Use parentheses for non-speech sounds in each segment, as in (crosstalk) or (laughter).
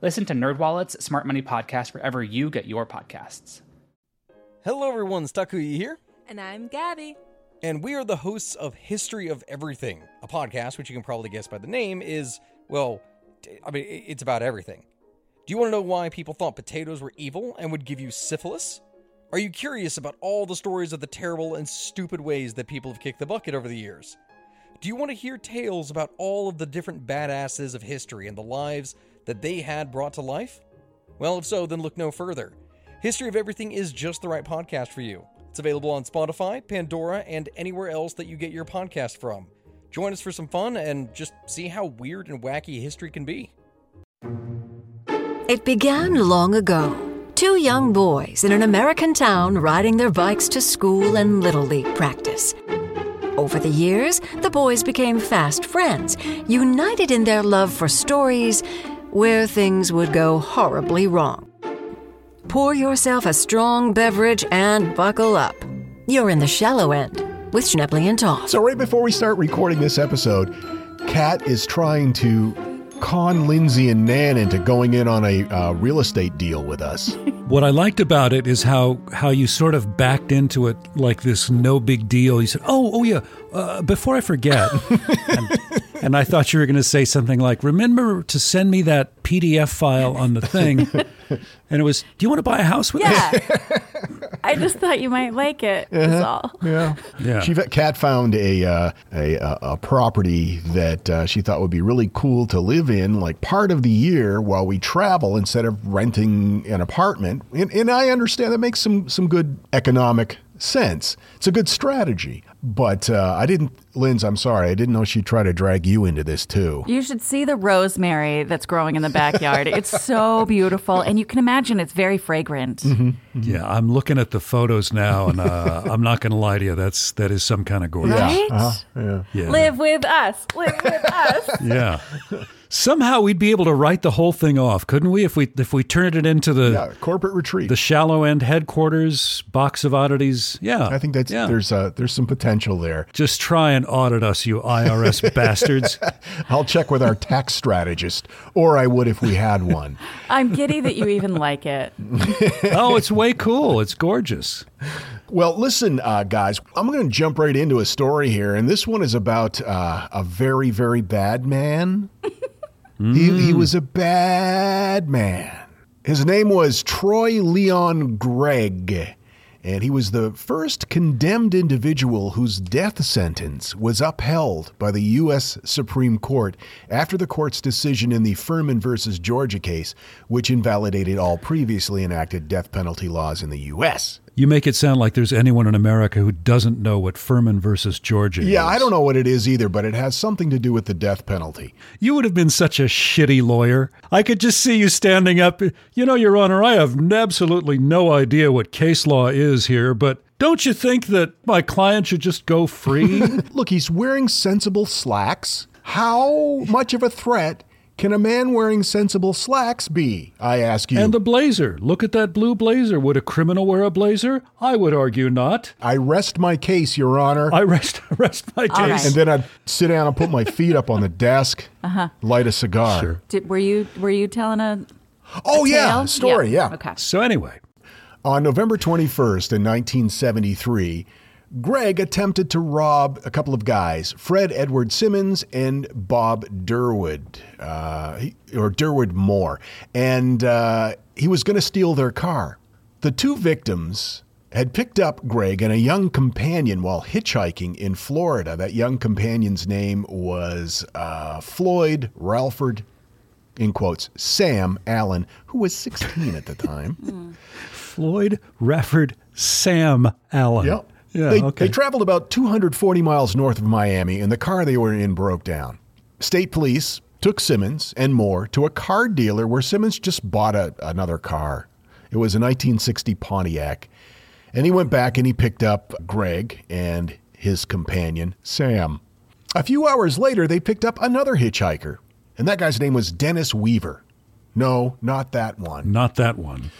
Listen to NerdWallet's Smart Money Podcast wherever you get your podcasts. Hello, everyone. Stakuyi here. And I'm Gabby. And we are the hosts of History of Everything, a podcast which you can probably guess by the name is, well, I mean, it's about everything. Do you want to know why people thought potatoes were evil and would give you syphilis? Are you curious about all the stories of the terrible and stupid ways that people have kicked the bucket over the years? Do you want to hear tales about all of the different badasses of history and the lives that they had brought to life? Well, if so, then look no further. History of Everything is just the right podcast for you. It's available on Spotify, Pandora, and anywhere else that you get your podcast from. Join us for some fun and just see how weird and wacky history can be. It began long ago. Two young boys in an American town riding their bikes to school and Little League practice. Over the years, the boys became fast friends, united in their love for stories where things would go horribly wrong. Pour yourself a strong beverage and buckle up. You're in the shallow end with Schnebley and Toth. So, right before we start recording this episode, Kat is trying to con Lindsay and Nan into going in on a uh, real estate deal with us. (laughs) What I liked about it is how how you sort of backed into it like this no big deal. You said, "Oh, oh yeah, uh, before I forget," (laughs) and, and I thought you were going to say something like, "Remember to send me that PDF file on the thing." (laughs) and it was, "Do you want to buy a house with Yeah. I just thought you might like it. That's all. Yeah, Yeah. She Kat found a uh, a, a a property that uh, she thought would be really cool to live in, like part of the year while we travel, instead of renting an apartment. And, and I understand that makes some some good economic sense. It's a good strategy. But uh, I didn't, Linz. I'm sorry, I didn't know she'd try to drag you into this too. You should see the rosemary that's growing in the backyard. (laughs) it's so beautiful. And you can imagine it's very fragrant. Yeah, I'm looking at the photos now, and uh, (laughs) I'm not going to lie to you. That's that is some kind of gorgeous. Right? Yeah. Yeah. Live with us. Live with us. (laughs) Yeah. Somehow we'd be able to write the whole thing off, couldn't we? If we if we turned it into the Yeah, corporate retreat. the shallow end headquarters, box of oddities. Yeah, I think that's yeah. there's uh, there's some potential there. Just try and audit us, you IRS (laughs) bastards. I'll check with our tax strategist, or I would if we had one. (laughs) I'm giddy that you even like it. (laughs) Oh, it's way cool. It's gorgeous. Well, listen, uh, guys, I'm going to jump right into a story here, and this one is about uh, a very, very bad man. he, he was a bad man. His name was Troy Leon Gregg, and he was the first condemned individual whose death sentence was upheld by the U.S. Supreme Court after the court's decision in the Furman versus Georgia case, which invalidated all previously enacted death penalty laws in the U.S. You make it sound like there's anyone in America who doesn't know what Furman versus Georgia is. Yeah, I don't know what it is either, but it has something to do with the death penalty. You would have been such a shitty lawyer. I could just see you standing up. You know, Your Honor, I have absolutely no idea what case law is here, but don't you think that my client should just go free? (laughs) Look, he's wearing sensible slacks. How much of a threat can a man wearing sensible slacks be? I ask you. and the blazer. Look at that blue blazer. Would a criminal wear a blazer? I would argue not. I rest my case, Your Honor. I rest (laughs) rest my All case. and then I'd sit down and put my feet up on the desk, (laughs) uh-huh. light a cigar. Sure. Did, were you were you telling a Oh, yeah, tale? story, yeah. Okay. So anyway, On November 21st in 1973, Gregg attempted to rob a couple of guys, Fred Edward Simmons and Bob Durwood, uh, or Durwood Moore, and uh, he was going to steal their car. The two victims had picked up Gregg and a young companion while hitchhiking in Florida. That young companion's name was uh, Floyd Ralford, in quotes, Sam Allen, who was 16 at the time. (laughs) Floyd Rafford Sam Allen. Yep. Yeah. they, okay. they traveled about 240 miles north of Miami, and the car they were in broke down. State police took Simmons and Moore to a car dealer where Simmons just bought a, another car. It was a 1960 Pontiac. And he went back and he picked up Gregg and his companion, Sam. A few hours later, they picked up another hitchhiker, and that guy's name was Dennis Weaver. No, not that one. Not that one.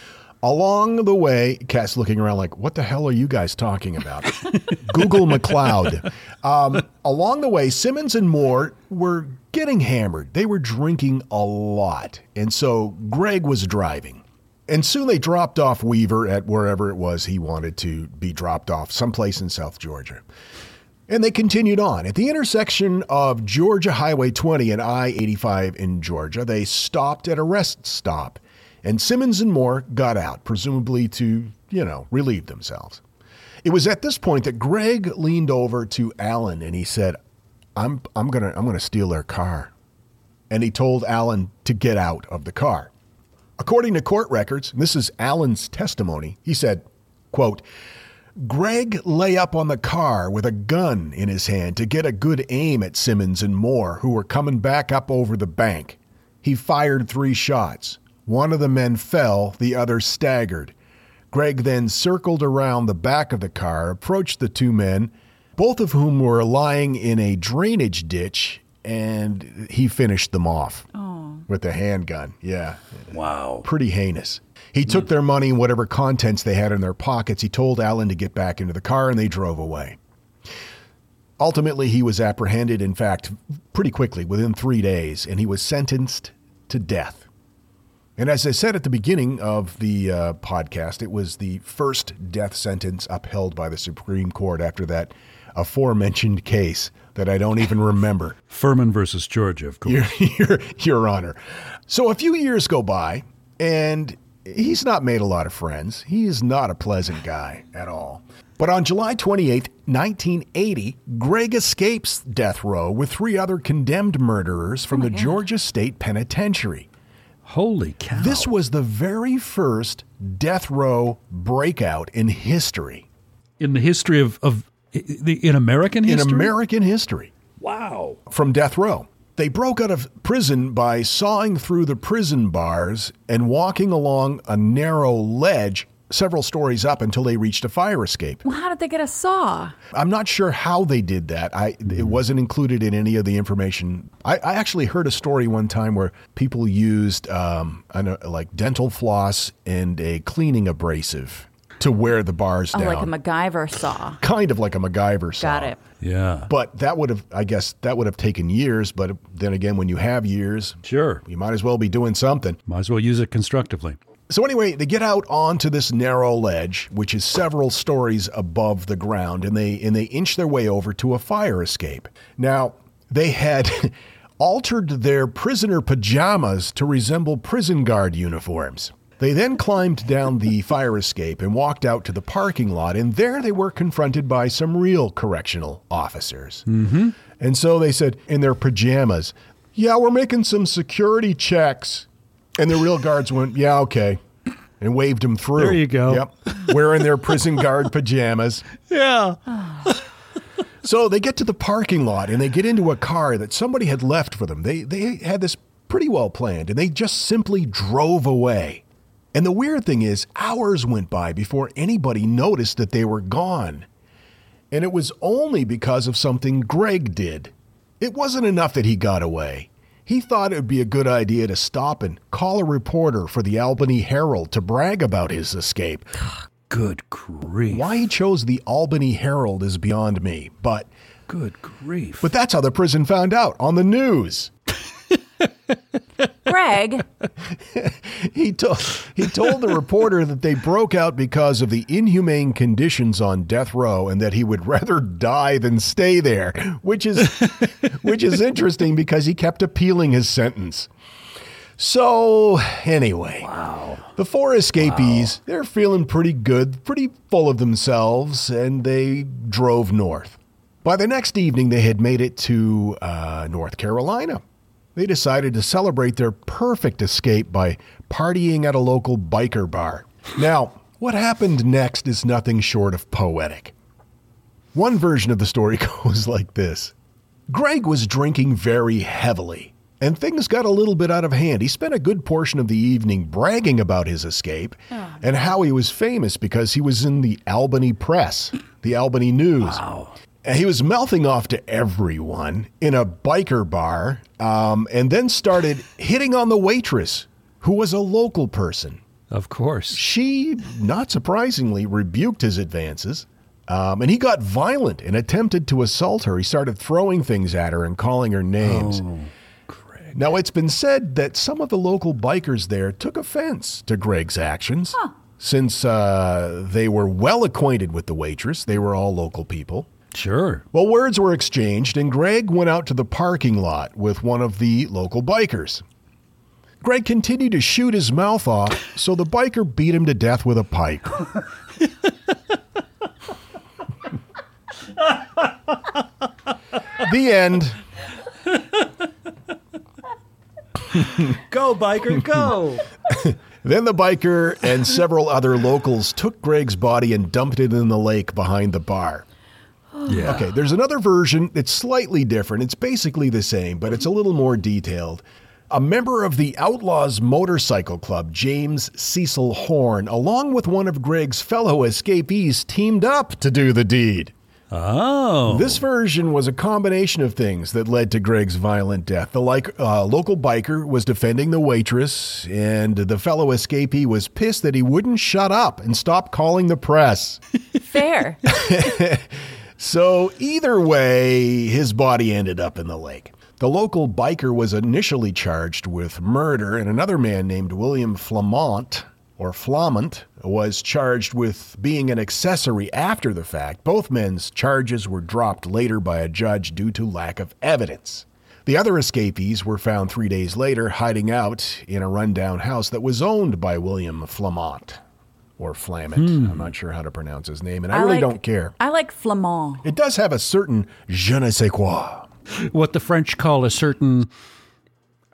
Along the way, Cass looking around like, what the hell are you guys talking about? (laughs) Google McCloud. Um, along the way, Simmons and Moore were getting hammered. They were drinking a lot. And so Gregg was driving. And soon they dropped off Weaver at wherever it was he wanted to be dropped off, someplace in South Georgia. And they continued on. At the intersection of Georgia Highway 20 and I 85 in Georgia, they stopped at a rest stop. And Simmons and Moore got out, presumably to, you know, relieve themselves. It was at this point that Gregg leaned over to Allen and he said, I'm, I'm going to I'm gonna steal their car. And he told Allen to get out of the car. According to court records, this is Allen's testimony, he said, quote, Gregg lay up on the car with a gun in his hand to get a good aim at Simmons and Moore, who were coming back up over the bank. He fired three shots. One of the men fell, the other staggered. Gregg then circled around the back of the car, approached the two men, both of whom were lying in a drainage ditch, and he finished them off with a handgun. Yeah. Wow. Pretty heinous. He took their money and whatever contents they had in their pockets. He told Allen to get back into the car and they drove away. Ultimately, he was apprehended, in fact, pretty quickly, within three days, and he was sentenced to death. And as I said at the beginning of the uh, podcast, it was the first death sentence upheld by the Supreme Court after that aforementioned case that I don't even remember. (laughs) Furman versus Georgia, of course. Your, your, Your Honor. So a few years go by, and he's not made a lot of friends. He is not a pleasant guy at all. But on July 28, 1980, Gregg escapes death row with three other condemned murderers from the Georgia State Penitentiary. Holy cow. This was the very first death row breakout in history. in the history of, of the in American history? In. American history. Wow. from death row. They broke out of prison by sawing through the prison bars and walking along a narrow ledge several stories up until they reached a fire escape. Well, how did they get a saw? I'm not sure how they did that. I it wasn't included in any of the information. I, I actually heard a story one time where people used um, I know, like dental floss and a cleaning abrasive to wear the bars Oh, down, like a MacGyver saw. kind of like a MacGyver saw. Got it. Yeah. But that would have, I guess, that would have taken years. But then again, when you have years, Sure. you might as well be doing something. Might as well use it constructively. So anyway, they get out onto this narrow ledge, which is several stories above the ground, and they and they inch their way over to a fire escape. Now, they had (laughs) altered their prisoner pajamas to resemble prison guard uniforms. They then climbed down the (laughs) fire escape and walked out to the parking lot, and there they were confronted by some real correctional officers. Mm-hmm. And so they said in their pajamas, Yeah, we're making some security checks. And the real guards went, Yeah, okay. And waved them through. There you go. Yep. Wearing their prison guard (laughs) pajamas. Yeah. So they get to the parking lot and they get into a car that somebody had left for them. They they had this pretty well planned and they just simply drove away. And the weird thing is, hours went by before anybody noticed that they were gone. And it was only because of something Gregg did. It wasn't enough that he got away. He thought it would be a good idea to stop and call a reporter for the Albany Herald to brag about his escape. (sighs) Good grief. Why he chose the Albany Herald is beyond me, but Good grief. but that's how the prison found out on the news. (laughs) Gregg, He told he told the reporter that they broke out because of the inhumane conditions on death row and that he would rather die than stay there, which is (laughs) which is interesting because he kept appealing his sentence. So, anyway, the four escapees, they're feeling pretty good, pretty full of themselves, and they drove north. By the next evening, they had made it to uh, North Carolina. They decided to celebrate their perfect escape by partying at a local biker bar. Now, what happened next is nothing short of poetic. One version of the story (laughs) goes like this Gregg was drinking very heavily. and things got a little bit out of hand. He spent a good portion of the evening bragging about his escape oh. and how he was famous because he was in the Albany Press, the Albany News. And he was mouthing off to everyone in a biker bar um, and then started hitting on the waitress, who was a local person. Of course. She, not surprisingly, rebuked his advances. Um, and he got violent and attempted to assault her. He started throwing things at her and calling her names. Now, it's been said that some of the local bikers there took offense to Gregg's actions. Since uh, they were well acquainted with the waitress, they were all local people. Sure. Well, words were exchanged, and Gregg went out to the parking lot with one of the local bikers. Gregg continued to shoot his mouth off, so the biker beat him to death with a pipe. the end. Go, biker, go. Then the biker and several other locals took Gregg's body and dumped it in the lake behind the bar. Yeah. Okay, there's another version that's slightly different. It's basically the same, but it's a little more detailed. A member of the Outlaws Motorcycle Club, James Cecil Horn, along with one of Gregg's fellow escapees, teamed up to do the deed. Oh. This version was a combination of things that led to Gregg's violent death. The like uh, local biker was defending the waitress, and the fellow escapee was pissed that he wouldn't shut up and stop calling the press. Fair. (laughs) So either way, his body ended up in the lake. The local biker was initially charged with murder, and another man named William Flamont or Flamont was charged with being an accessory after the fact. Both men's charges were dropped later by a judge due to lack of evidence. The other escapees were found three days later hiding out in a rundown house that was owned by William Flamont or Flamant. I'm not sure how to pronounce his name, and I, really like- don't care. I like flamand. It does have a certain je ne sais quoi. what the French call a certain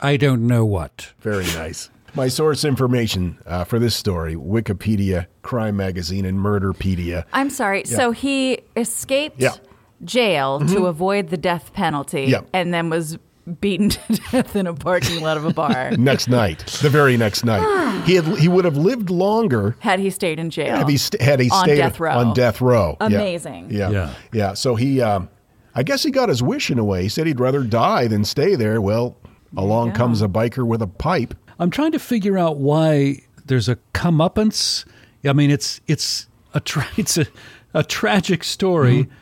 I don't know what. Very nice. My source information uh, for this story Wikipedia, Crime Magazine, and Murderpedia. I'm sorry. So he escaped Yeah. Mm-hmm. jail to avoid the death penalty Yeah. and then was beaten (laughs) to death in a parking lot of a bar. (laughs) Next night, the very next night, (sighs) he had he would have lived longer Had he stayed in jail. had he, st- had he On stayed death row. on death row. Yeah. Amazing. Yeah. Yeah. yeah, So he, um, I guess he got his wish in a way. He said he'd rather die than stay there. Well, along go. comes a biker with a pipe. I'm trying to figure out why there's a comeuppance. I mean, it's it's a tra- (laughs) it's a, a tragic story, Mm-hmm.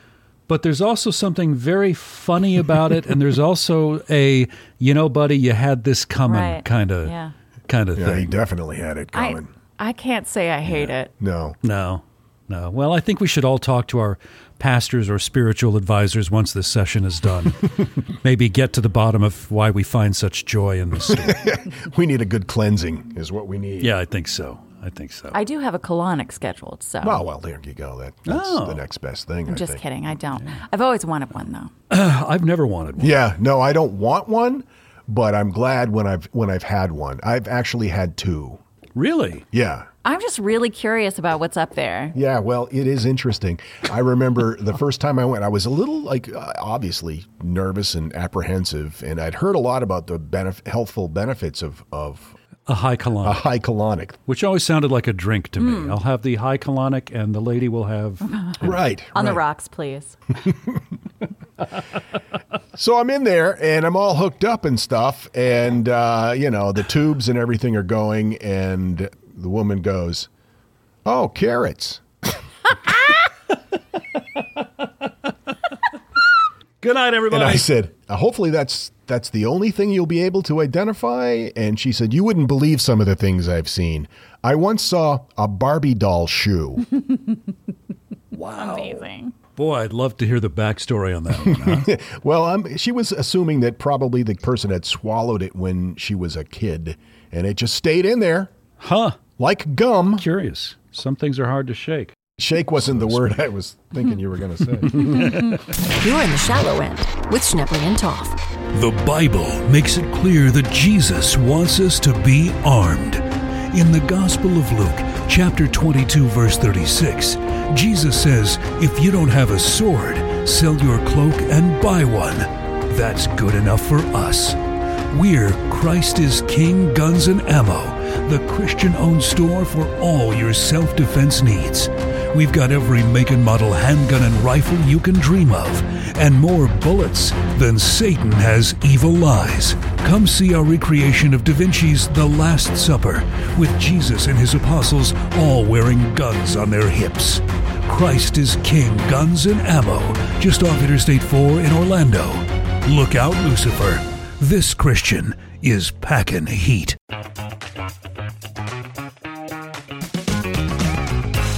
But there's also something very funny about it, and there's also a you know, buddy, you had this coming Right. kind of Yeah. kind of Yeah, he definitely had it coming. I can't say I hate it. no. No, no. Well, I think we should all talk to our pastors or spiritual advisors once this session is done. (laughs) Maybe get to the bottom of why we find such joy in this story. (laughs) We need a good cleansing, is what we need. yeah, I think so. I think so. I do have a colonic scheduled, so Oh, well, there you go. That, that's Oh. the next best thing. I'm I just think. kidding. I don't. I've always wanted one though. (clears throat) I've never wanted one. Yeah, no, I don't want one, but I'm glad when I've when I've had one. I've actually had two. Really? Yeah. I'm just really curious about what's up there. Yeah, well, it is interesting. I remember the first time I went, I was a little like uh, obviously nervous and apprehensive, and I'd heard a lot about the benef- healthful benefits of of A high colonic. a high colonic. which always sounded like a drink to Hmm. me. I'll have the high colonic, and the lady will have. (laughs) Right. On the rocks, please. (laughs) So I'm in there and I'm all hooked up and stuff, and uh, you know the tubes and everything are going, and the woman goes, "Oh, carrots." (laughs) Good night, everybody. And I said, hopefully that's that's the only thing you'll be able to identify. And she said, you wouldn't believe some of the things I've seen. I once saw a Barbie doll shoe. (laughs) Amazing. Boy, I'd love to hear the backstory on that one. Huh? (laughs) well, um, she was assuming that probably the person had swallowed it when she was a kid, and it just stayed in there huh? like gum. Curious. Some things are hard to shake. Shake wasn't the word I was thinking you were going to say. (laughs) You're in the shallow end with Schnebley and Toth. The Bible makes it clear that Jesus wants us to be armed. In the Gospel of Luke, chapter 22, verse 36, Jesus says, If you don't have a sword, sell your cloak and buy one. That's good enough for us. We're Christ is King Guns and Ammo, the Christian owned store for all your self defense needs. We've got every make and model handgun and rifle you can dream of, and more bullets than Satan has evil lies. Come see our recreation of Da Vinci's The Last Supper, with Jesus and his apostles all wearing guns on their hips. Christ is King Guns and Ammo, just off Interstate 4 in Orlando. Look out, Lucifer. This Christian is packing heat.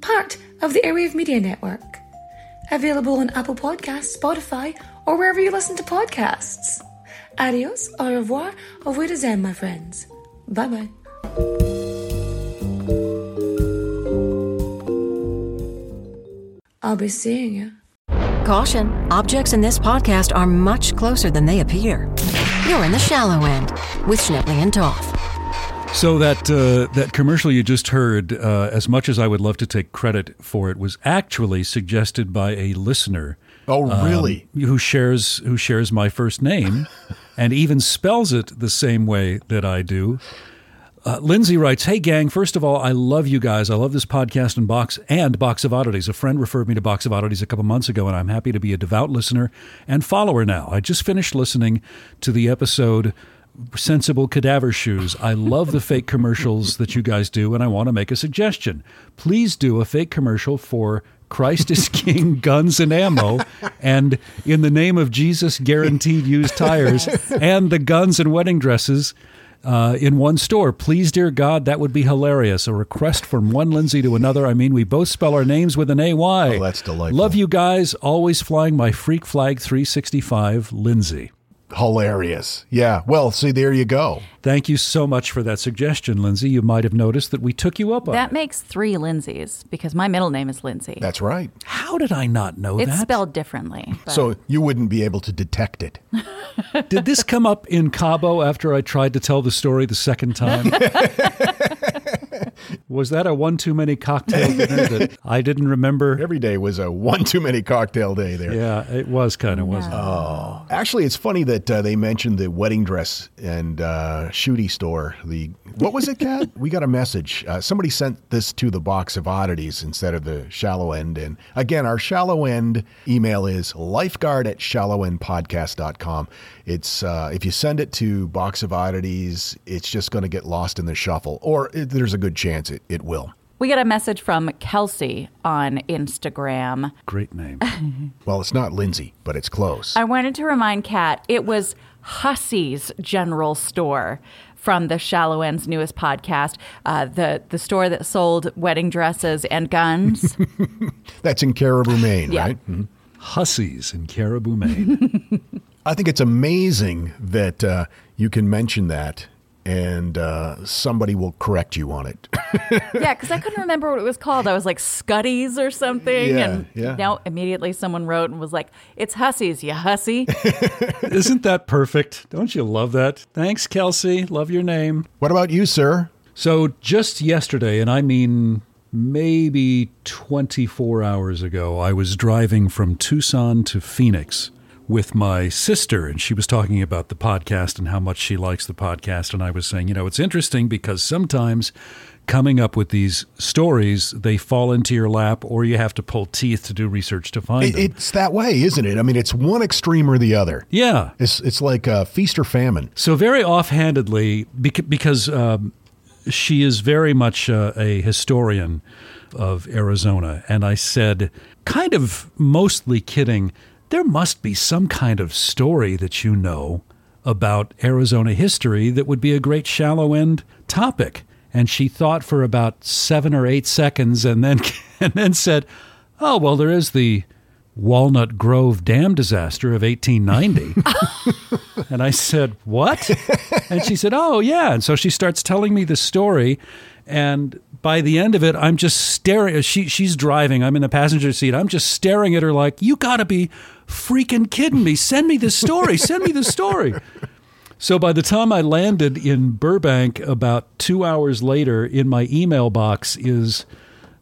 part of the Airwave Media Network. Available on Apple Podcasts, Spotify, or wherever you listen to podcasts. Adios, au revoir, au revoir, my friends. Bye bye. I'll be seeing you. Caution objects in this podcast are much closer than they appear. You're in the shallow end with Schnebley and Toth. So that uh, that commercial you just heard, uh, as much as I would love to take credit for it, was actually suggested by a listener. Oh, um, really? who shares who shares my first name, (laughs) and even spells it the same way that I do. Uh, Lindsay writes, "Hey gang, first of all, I love you guys. I love this podcast and box and Box of Oddities. A friend referred me to Box of Oddities a couple months ago, and I'm happy to be a devout listener and follower now. I just finished listening to the episode." Sensible cadaver shoes. I love the fake commercials that you guys do, and I want to make a suggestion. Please do a fake commercial for Christ is (laughs) King Guns and Ammo, and in the name of Jesus, guaranteed used tires, and the guns and wedding dresses. Uh, in one store. Please, dear God, that would be hilarious. A request from one Lindsay to another. I mean, we both spell our names with an AY. Oh, that's delightful. Love you guys. Always flying my Freak Flag 365, Lindsay. Hilarious. Yeah. Well, see, there you go. Thank you so much for that suggestion, Lindsay. You might have noticed that we took you up on That it. makes three Lindsays because my middle name is Lindsay. That's right. How did I not know it's that? It's spelled differently. but- So you wouldn't be able to detect it. (laughs) Did this come up in Cabo after I tried to tell the story the second time? (laughs) Was that a one too many cocktail dinner that (laughs) I didn't remember? Every day was a one too many cocktail day there. Yeah, it was kind of, wasn't it? Oh, actually, it's funny that uh, they mentioned the wedding dress and uh, shooty store. The what was it, Kat? (laughs) we got a message. Uh, somebody sent this to the box of oddities instead of the shallow end. And again, our shallow end email is lifeguard at shallowendpodcast.com. It's uh, if you send it to box of oddities, it's just going to get lost in the shuffle, or it, there's a good chance it, it will. We got a message from Kelsey on Instagram. Great name. (laughs) Well, it's not Lindsay, but it's close. I wanted to remind Kat it was Hussey's General Store from the Shallow End's newest podcast, uh, the the store that sold wedding dresses and guns. (laughs) That's in Caribou, Maine, Yeah. right? Mhm. Hussies in Caribou, Maine. (laughs) I think it's amazing that uh, you can mention that and uh, somebody will correct you on it. (laughs) yeah, because I couldn't remember what it was called. I was like Scuddies or something, Yeah, and yeah. now immediately someone wrote and was like, "It's Hussies, you hussy." (laughs) (laughs) Isn't that perfect? Don't you love that? Thanks, Kelsey. Love your name. what about you, sir? So just yesterday, and I mean maybe 24 hours ago, I was driving from Tucson to Phoenix with my sister, and she was talking about the podcast and how much she likes the podcast. And I was saying, you know, it's interesting because sometimes coming up with these stories, they fall into your lap, or you have to pull teeth to do research to find It, them. it's that way, isn't it? I mean, it's one extreme or the other. yeah. It's it's like uh, feast or famine. So very offhandedly, because um, she is very much uh, a historian of Arizona, and I said, kind of mostly kidding, there must be some kind of story that you know about Arizona history that would be a great shallow end topic. And she thought for about seven or eight seconds, and then (laughs) and then said, "Oh well, there is the." Walnut Grove Dam disaster of 1890. (laughs) And I said, What? and she said, Oh, yeah. And so she starts telling me the story. And by the end of it, I'm just staring. She, she's driving. I'm in the passenger seat. I'm just staring at her like, You got to be freaking kidding me. Send me the story. Send me the story. (laughs) So by the time I landed in Burbank, about two hours later, in my email box is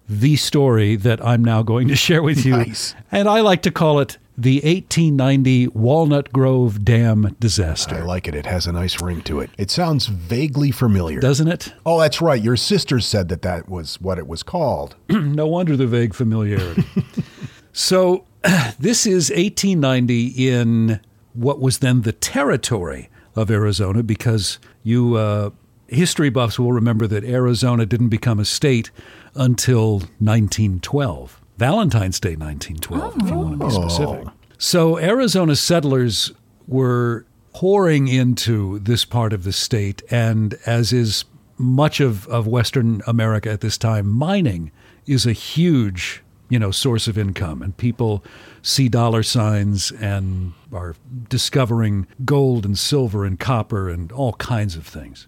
the story that I'm now going to share with you. Nice. And I like to call it the 1890 Walnut Grove Dam disaster. I like it. It has a nice ring to it. It sounds vaguely familiar. Doesn't it? oh, that's right. Your sister said that that was what it was called. (clears throat) no wonder the vague familiarity. (laughs) so, (clears throat) this is 1890 in what was then the territory of Arizona, because you uh, history buffs will remember that Arizona didn't become a state until 1912, Valentine's Day 1912, if you want to be oh. specific. So, Arizona settlers were pouring into this part of the state, and as is much of, of Western America at this time, mining is a huge, you know, source of income. And people see dollar signs and are discovering gold and silver and copper and all kinds of things.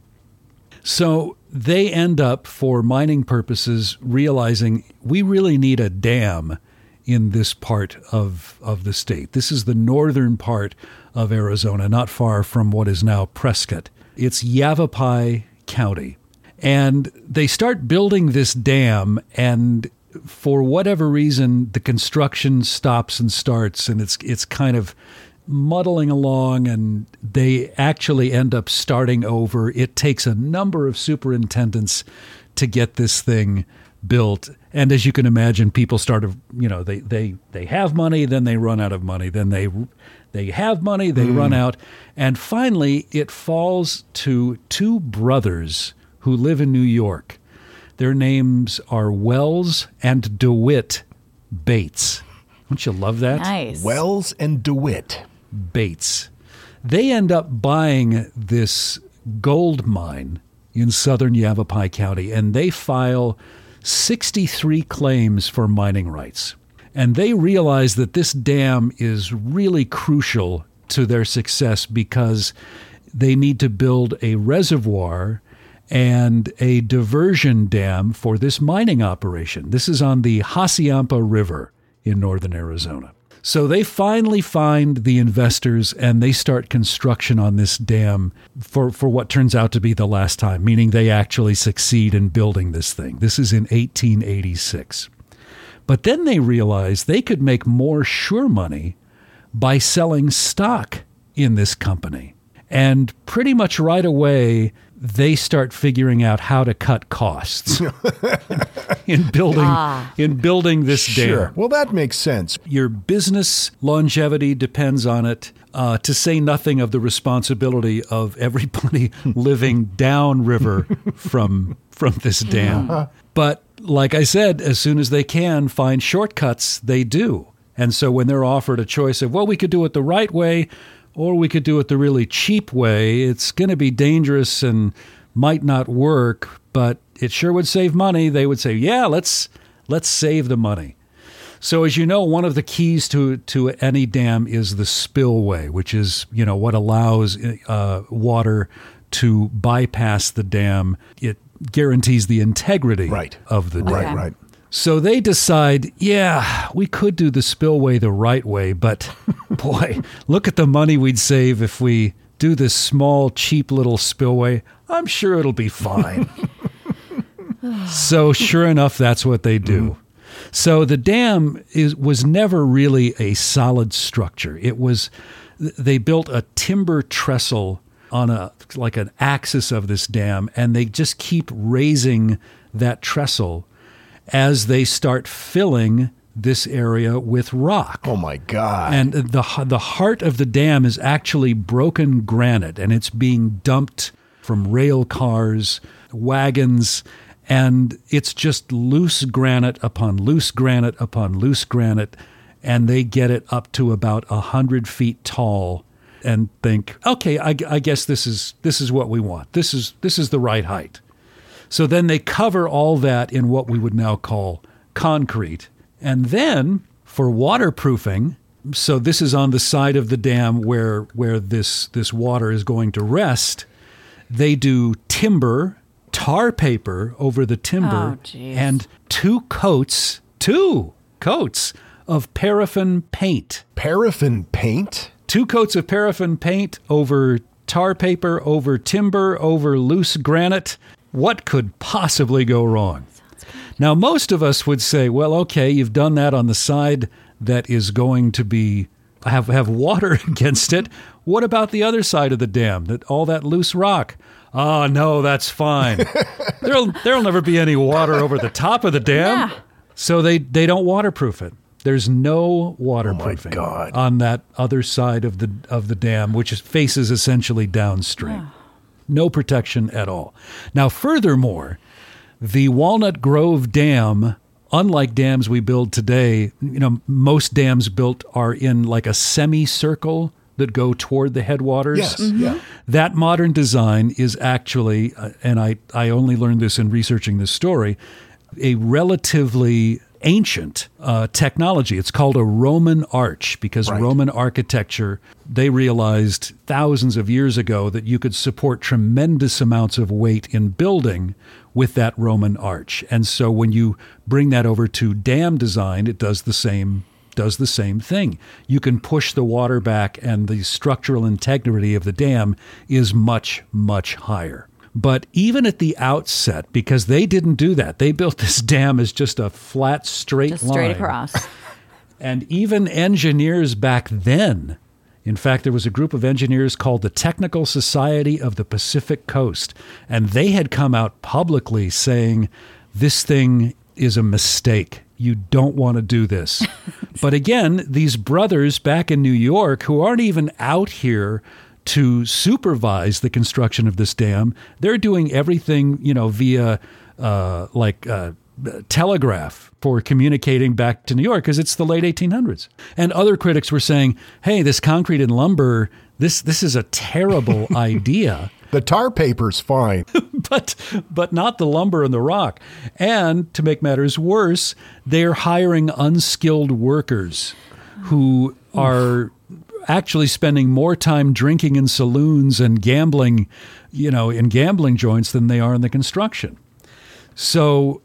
So they end up, for mining purposes, realizing we really need a dam in this part of, of the state. This is the northern part of Arizona, not far from what is now Prescott. It's Yavapai County. And they start building this dam, and for whatever reason, the construction stops and starts, and it's it's kind of muddling along, and they actually end up starting over. It takes a number of superintendents to get this thing built, and as you can imagine, people start to you know they they they have money, then they run out of money, then they they have money, they hmm. run out, and finally it falls to two brothers who live in New York. Their names are Wells and DeWitt Bates. Don't you love that? nice. Wells and DeWitt. Bates. They end up buying this gold mine in southern Yavapai County and they file 63 claims for mining rights. And they realize that this dam is really crucial to their success because they need to build a reservoir and a diversion dam for this mining operation. This is on the Hassayampa River in northern Arizona. So they finally find the investors and they start construction on this dam for, for what turns out to be the last time, meaning they actually succeed in building this thing. This is in 1886. But then they realize they could make more sure money by selling stock in this company. And pretty much right away, they start figuring out how to cut costs (laughs) in building ah. in building this Sure. dam. Well, that makes sense. Your business longevity depends on it. Uh, to say nothing of the responsibility of everybody (laughs) living downriver from from this hmm. dam. Uh-huh. But like I said, as soon as they can find shortcuts, they do. And so when they're offered a choice of, well, we could do it the right way or we could do it the really cheap way, it's going to be dangerous and might not work, but it sure would save money. They would say, yeah, let's let's save the money. So as you know, one of the keys to to any dam is the spillway, which is you know what allows uh, water to bypass the dam. It guarantees the integrity Right. of the dam. Right, right. So they decide, yeah, we could do the spillway the right way, but (laughs) boy, look at the money we'd save if we do this small, cheap little spillway. I'm sure it'll be fine. (laughs) so sure enough, that's what they do. Mm-hmm. So the dam is was never really a solid structure. It was they built a timber trestle on a like an axis of this dam and they just keep raising that trestle as they start filling this area with rock. Oh my God. And the the heart of the dam is actually broken granite, and it's being dumped from rail cars, wagons, and it's just loose granite upon loose granite upon loose granite, and they get it up to about a hundred feet tall, and think, okay, I, I guess this is this is what we want. This is this is the right height. So then they cover all that in what we would now call concrete. And then for waterproofing, so this is on the side of the dam where where this this water is going to rest, they do timber, tar paper over the timber Oh, and two coats, two coats of paraffin paint Paraffin paint? two coats of paraffin paint over tar paper, over timber, over loose granite. What could possibly go wrong? Now, most of us would say, well, okay, you've done that on the side that is going to be have, have water (laughs) against it. What about the other side of the dam? That all that loose rock? Oh no, that's fine. (laughs) there'll there'll never be any water over the top of the dam. Yeah. So they, they don't waterproof it. There's no waterproofing oh God. on that other side of the of the dam, which is, faces essentially downstream. No protection at all. Now, furthermore, the Walnut Grove Dam, unlike dams we build today, you know, most dams built are in like a semicircle that go toward the headwaters. Yes. Yeah. That modern design is actually, uh, and I, I only learned this in researching this story, a relatively ancient uh, technology. It's called a Roman arch because Right. Roman architecture, they realized thousands of years ago that you could support tremendous amounts of weight in building with that Roman arch. And so when you bring that over to dam design, it does the same does the same thing. You can push the water back and the structural integrity of the dam is much much higher. But even at the outset because they didn't do that. They built this (laughs) dam as just a flat straight Just straight across. (laughs) And even engineers back then, in fact, there was a group of engineers called the Technical Society of the Pacific Coast, and they had come out publicly saying this thing is a mistake. You don't want to do this. (laughs) but again, these brothers back in New York who aren't even out here to supervise the construction of this dam, they're doing everything, you know, via uh, like uh, telegraph for communicating back to New York because it's the late 1800s. And other critics were saying, "Hey, this concrete and lumber, this this is a terrible (laughs) idea." The tar paper's fine. (laughs) but but not the lumber and the rock. And to make matters worse, they're hiring unskilled workers who are actually spending more time drinking in saloons and gambling, you know, in gambling joints than they are in the construction. So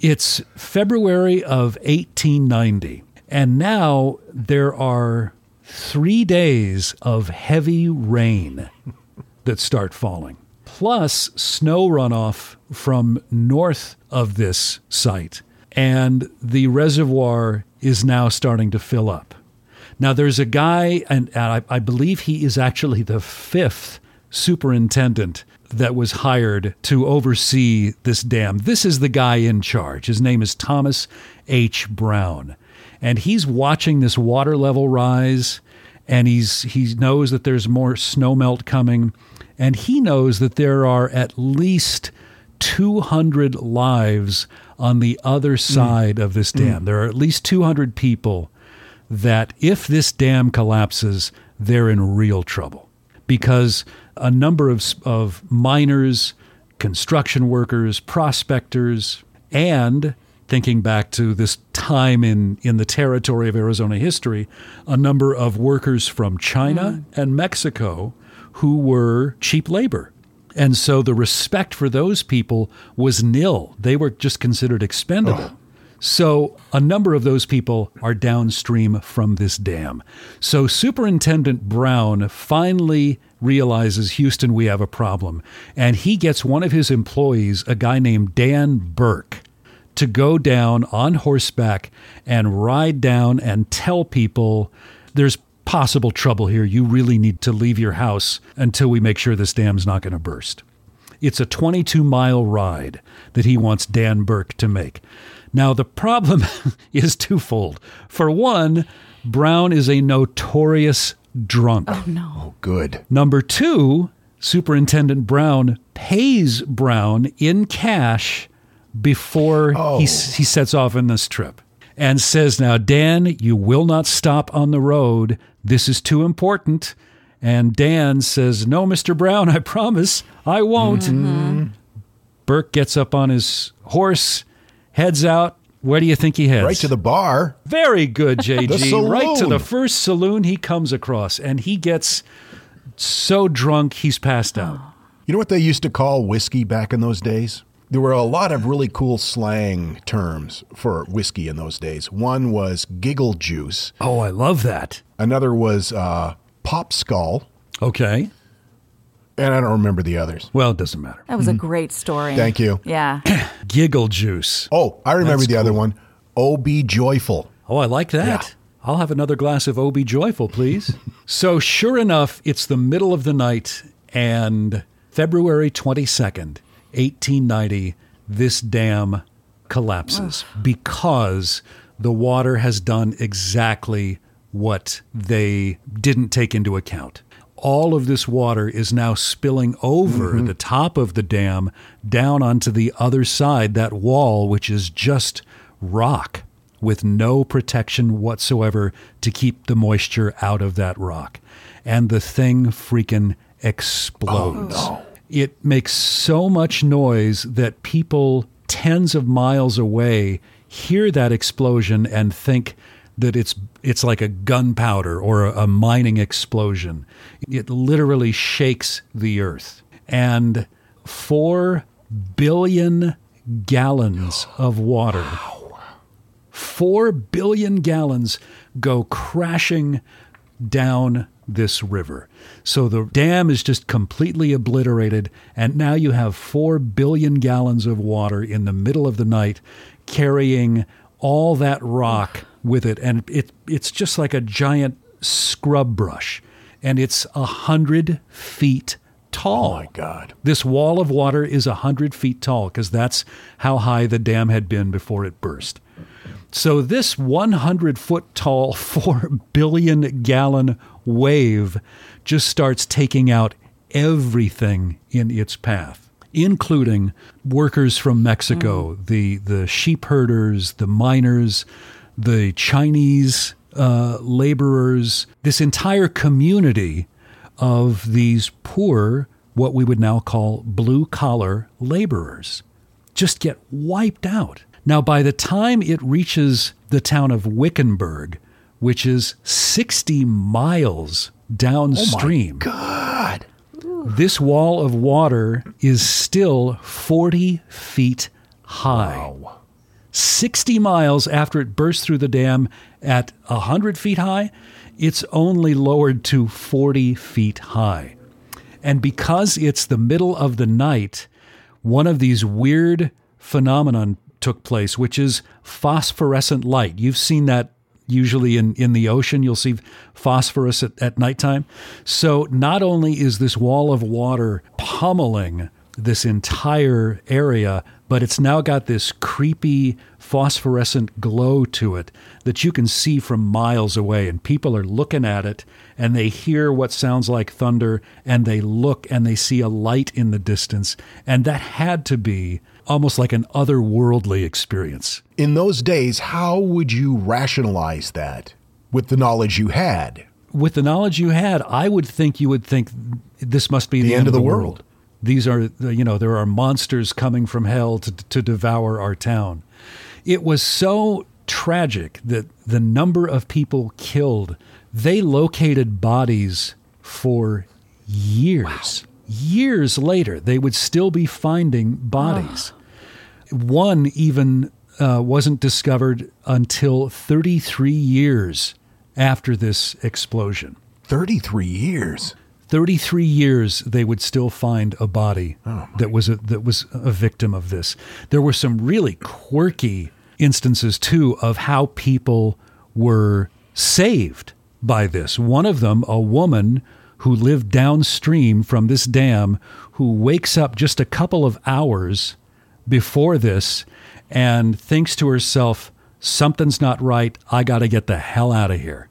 it's February of 1890, and now there are three days of heavy rain (laughs) that start falling, plus snow runoff from north of this site. And the reservoir is now starting to fill up. Now, there's a guy, and, I, I believe he is actually the fifth superintendent that was hired to oversee this dam. This is the guy in charge. His name is Thomas H. Brown. And he's watching this water level rise, and he's, he knows that there's more snowmelt coming, and he knows that there are at least 200 lives on the other mm. side of this mm. dam. There are at least 200 people that, if this dam collapses, they're in real trouble because a number of, of miners, construction workers, prospectors, and thinking back to this time in, in the territory of Arizona history, a number of workers from China mm. and Mexico who were cheap labor. And so the respect for those people was nil. They were just considered expendable. So a number of those people are downstream from this dam. So Superintendent Brown finally realizes Houston, we have a problem. And he gets one of his employees, a guy named Dan Burke, to go down on horseback and ride down and tell people there's possible trouble here. You really need to leave your house until we make sure this dam's not going to burst. It's a 22 mile ride that he wants Dan Burke to make. Now, the problem (laughs) is twofold. For one, Brown is a notorious drunk. Oh, no. Oh, good. Number two, Superintendent Brown pays Brown in cash before he, oh. he sets off on this trip and says, Now, Dan, you will not stop on the road. This is too important. And Dan says, No, Mr. Brown, I promise I won't. Burke gets up on his horse, heads out. Where do you think he heads? Right to the bar. Very good, (laughs) JG. right to the first saloon he comes across, and he gets so drunk he's passed out. You know what they used to call whiskey back in those days? There were a lot of really cool slang terms for whiskey in those days. One was giggle juice. Oh, I love that. Another was uh, pop skull. Okay. And I don't remember the others. Well, it doesn't matter. That was a mm. great story. Thank you. Yeah. (clears throat) Giggle juice. Oh, I remember That's the other cool. one. Oh, be joyful. Oh, I like that. I'll have another glass of OB Joyful, please. (laughs) so, sure enough, it's the middle of the night, and February 22nd, 1890, this dam collapses because the water has done exactly what they didn't take into account. All of this water is now spilling over mm-hmm. the top of the dam down onto the other side, that wall, which is just rock with no protection whatsoever to keep the moisture out of that rock. And the thing freaking explodes. Oh, it makes so much noise that people tens of miles away hear that explosion and think that it's it's like a gunpowder or a, a mining explosion. It literally shakes the earth. And 4 billion gallons of water 4 billion gallons go crashing down this river. So the dam is just completely obliterated, and now you have 4 billion gallons of water in the middle of the night carrying all that rock with it. And it, it's just like a giant scrub brush, and it's a 100 feet tall. Oh, my God. This wall of water is a 100 feet tall because that's how high the dam had been before it burst. So, this 100 foot tall, (laughs) 4 billion gallon wave just starts taking out everything in its path, including workers from Mexico, mm. the, the sheep herders, the miners, the Chinese uh, laborers, this entire community of these poor, what we would now call blue collar laborers, just get wiped out. Now, by the time it reaches the town of Wickenburg, which is 60 miles downstream, God. this wall of water is still 40 feet high. 60 miles after it burst through the dam at 100 feet high, it's only lowered to 40 feet high. And because it's the middle of the night, one of these weird phenomenon took place, which is phosphorescent light. You've seen that usually in, in the ocean. You'll see phosphorus at, at nighttime. So not only is this wall of water pummeling this entire area, but it's now got this creepy phosphorescent glow to it that you can see from miles away. And people are looking at it and they hear what sounds like thunder and they look and they see a light in the distance. And that had to be almost like an otherworldly experience. In those days, how would you rationalize that with the knowledge you had? With the knowledge you had, I would think you would think this must be the, end, of the world. These are, you know, there are monsters coming from hell to, to devour our town. It was so tragic that the number of people killed, they located bodies for years. Years later, they would still be finding bodies. One even uh, wasn't discovered until 33 years after this explosion. 33 years. 33 years they would still find a body oh, that was a, that was a victim of this. There were some really quirky instances too of how people were saved by this. One of them, a woman who lived downstream from this dam, who wakes up just a couple of hours before this and thinks to herself, something's not right. I got to get the hell out of here.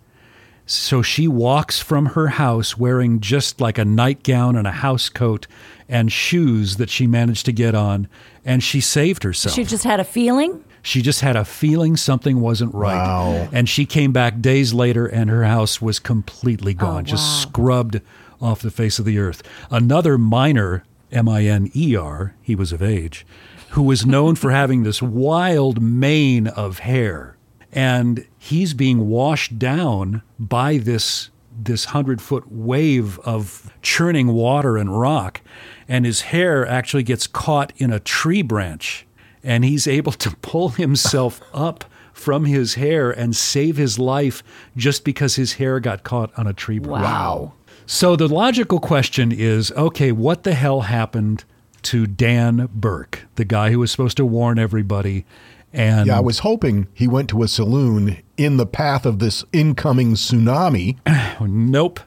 So she walks from her house wearing just like a nightgown and a house coat and shoes that she managed to get on, and she saved herself. She just had a feeling. She just had a feeling something wasn't right. Wow. And she came back days later and her house was completely oh, gone, just wow. scrubbed off the face of the earth. Another miner, M I N E R, he was of age, who was known for having this wild mane of hair. And he's being washed down by this this hundred foot wave of churning water and rock, and his hair actually gets caught in a tree branch, and he's able to (laughs) pull himself up from his hair and save his life just because his hair got caught on a tree branch. Wow. So the logical question is okay, what the hell happened to Dan Burke, the guy who was supposed to warn everybody? And Yeah, I was hoping he went to a saloon in the path of this incoming tsunami. (clears throat) Nope.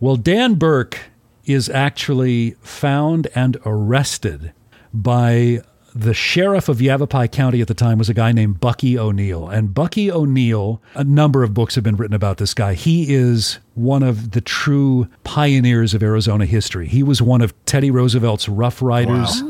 Well, Dan Burke is actually found and arrested by the sheriff of Yavapai County at the time was a guy named Bucky O'Neill. And Bucky O'Neill, a number of books have been written about this guy. He is one of the true pioneers of Arizona history. He was one of Teddy Roosevelt's Rough Riders.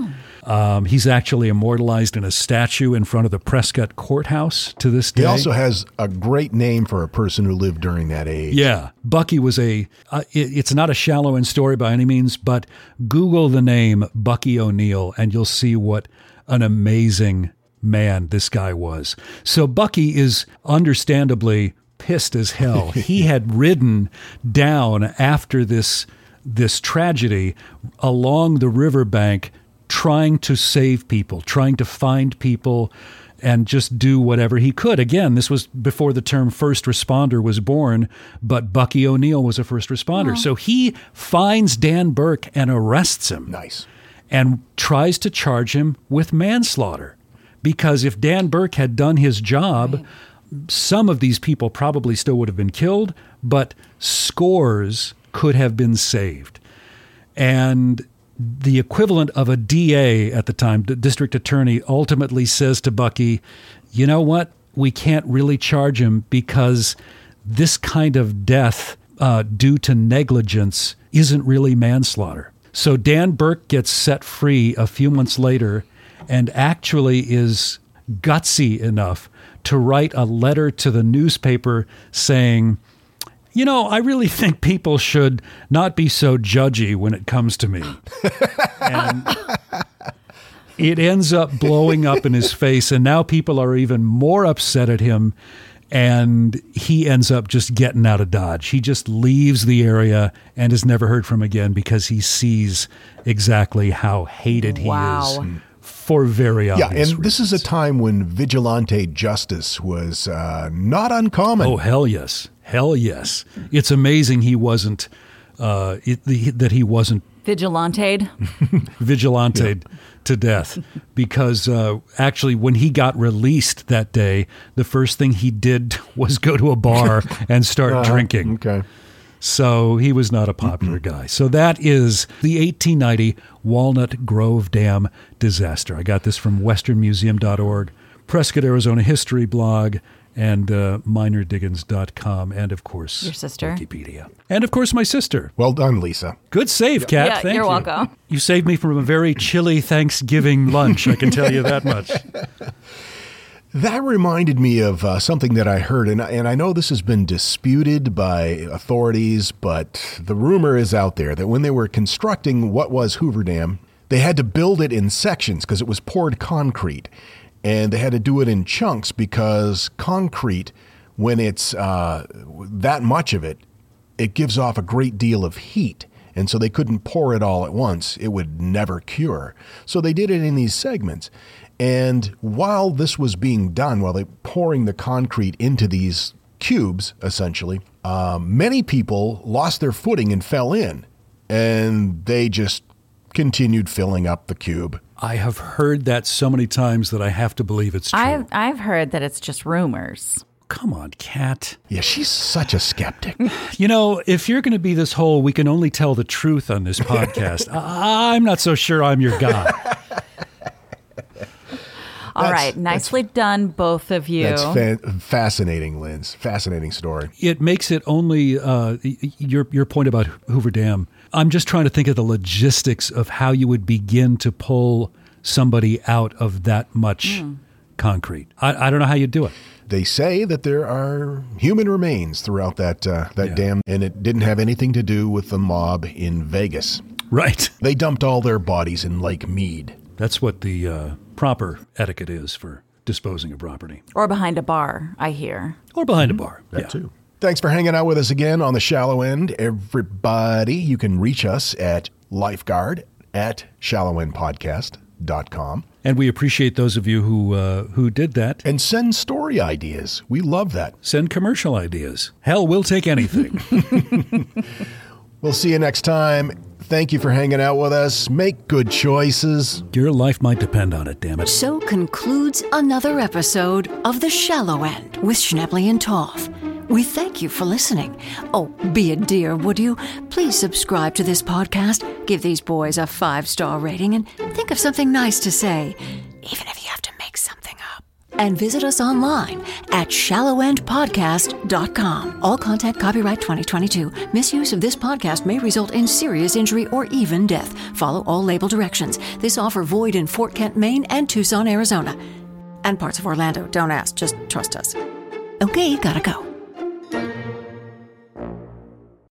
Um, he's actually immortalized in a statue in front of the Prescott Courthouse to this day. He also has a great name for a person who lived during that age. Yeah, Bucky was a. Uh, it, it's not a shallow end story by any means, but Google the name Bucky O'Neill and you'll see what an amazing man this guy was. So Bucky is understandably pissed as hell. (laughs) he had ridden down after this this tragedy along the riverbank trying to save people, trying to find people and just do whatever he could. Again, this was before the term first responder was born, but Bucky O'Neill was a first responder. So he finds Dan Burke and arrests him Nice. and tries to charge him with manslaughter. Because if Dan Burke had done his job, some of these people probably still would have been killed, but scores could have been saved. And the equivalent of a DA at the time, the district attorney, ultimately says to Bucky, you know what? We can't really charge him because this kind of death uh, due to negligence isn't really manslaughter. So Dan Burke gets set free a few months later and actually is gutsy enough to write a letter to the newspaper saying, you know, I really think people should not be so judgy when it comes to me. and it ends up blowing up in his face, and now people are even more upset at him. And he ends up just getting out of Dodge. He just leaves the area and is never heard from again because he sees exactly how hated he Wow. is for very obvious. Yeah, obvious and this is a time when vigilante justice was uh, not uncommon. Oh hell yes, hell yes! It's amazing he wasn't uh, it, the, that he wasn't Vigilante. (laughs) vigilante to death because uh, actually when he got released that day, the first thing he did (laughs) was go to a bar (laughs) and start drinking. Okay. So he was not a popular guy. So that is the 1890 Walnut Grove Dam disaster. I got this from westernmuseum.org, Prescott, Arizona history blog, and uh, minordiggins.com, and of course, Your sister. Wikipedia. And of course, my sister. Well done, Lisa. Good save, Kat. Yeah, Thank you're you. welcome. You saved me from a very chilly Thanksgiving lunch, I can tell you that much. (laughs) That reminded me of uh, something that I heard, and, and I know this has been disputed by authorities, but the rumor is out there that when they were constructing what was Hoover Dam, they had to build it in sections because it was poured concrete, and they had to do it in chunks because concrete, when it's uh, that much of it, it gives off a great deal of heat. And so they couldn't pour it all at once. It would never cure. So they did it in these segments. And while this was being done, while they pouring the concrete into these cubes, essentially, um, many people lost their footing and fell in. And they just continued filling up the cube. I have heard that so many times that I have to believe it's true. I've I've heard that it's just rumors. Come on, Kat. Yeah, she's such a skeptic. You know, if you're going to be this whole we can only tell the truth on this podcast, (laughs) I- I'm not so sure I'm your guy. (laughs) All That's- right, nicely done, both of you. That's fa- fascinating, Linz. Fascinating story. It makes it only uh, y- your your point about Hoover Dam. I'm just trying to think of the logistics of how you would begin to pull somebody out of that much concrete. I, I don't know how you'd do it. They say that there are human remains throughout that uh, that dam, and it didn't have anything to do with the mob in Vegas. Right. (laughs) They dumped all their bodies in Lake Mead. That's what the uh, proper etiquette is for disposing of property. or behind a bar, I hear. Or behind a bar. That yeah. too. Thanks for hanging out with us again on the shallow end, everybody. You can reach us at lifeguard at shallowendpodcast.com And we appreciate those of you who uh, who did that. and send story ideas. We love that. Send commercial ideas. Hell, we'll take anything. (laughs) (laughs) We'll see you next time. Thank you for hanging out with us. Make good choices. Your life might depend on it, damn it. So concludes another episode of The Shallow End with Schnebley and Toth. We thank you for listening. Oh, be a dear, would you? Please subscribe to this podcast, give these boys a five star rating, and think of something nice to say, even if you have to make something up. And visit us online at shallowendpodcast.com. All content copyright 2022. Misuse of this podcast may result in serious injury or even death. Follow all label directions. This offer void in Fort Kent, Maine and Tucson, Arizona. And parts of Orlando. Don't ask, just trust us. Okay, gotta go.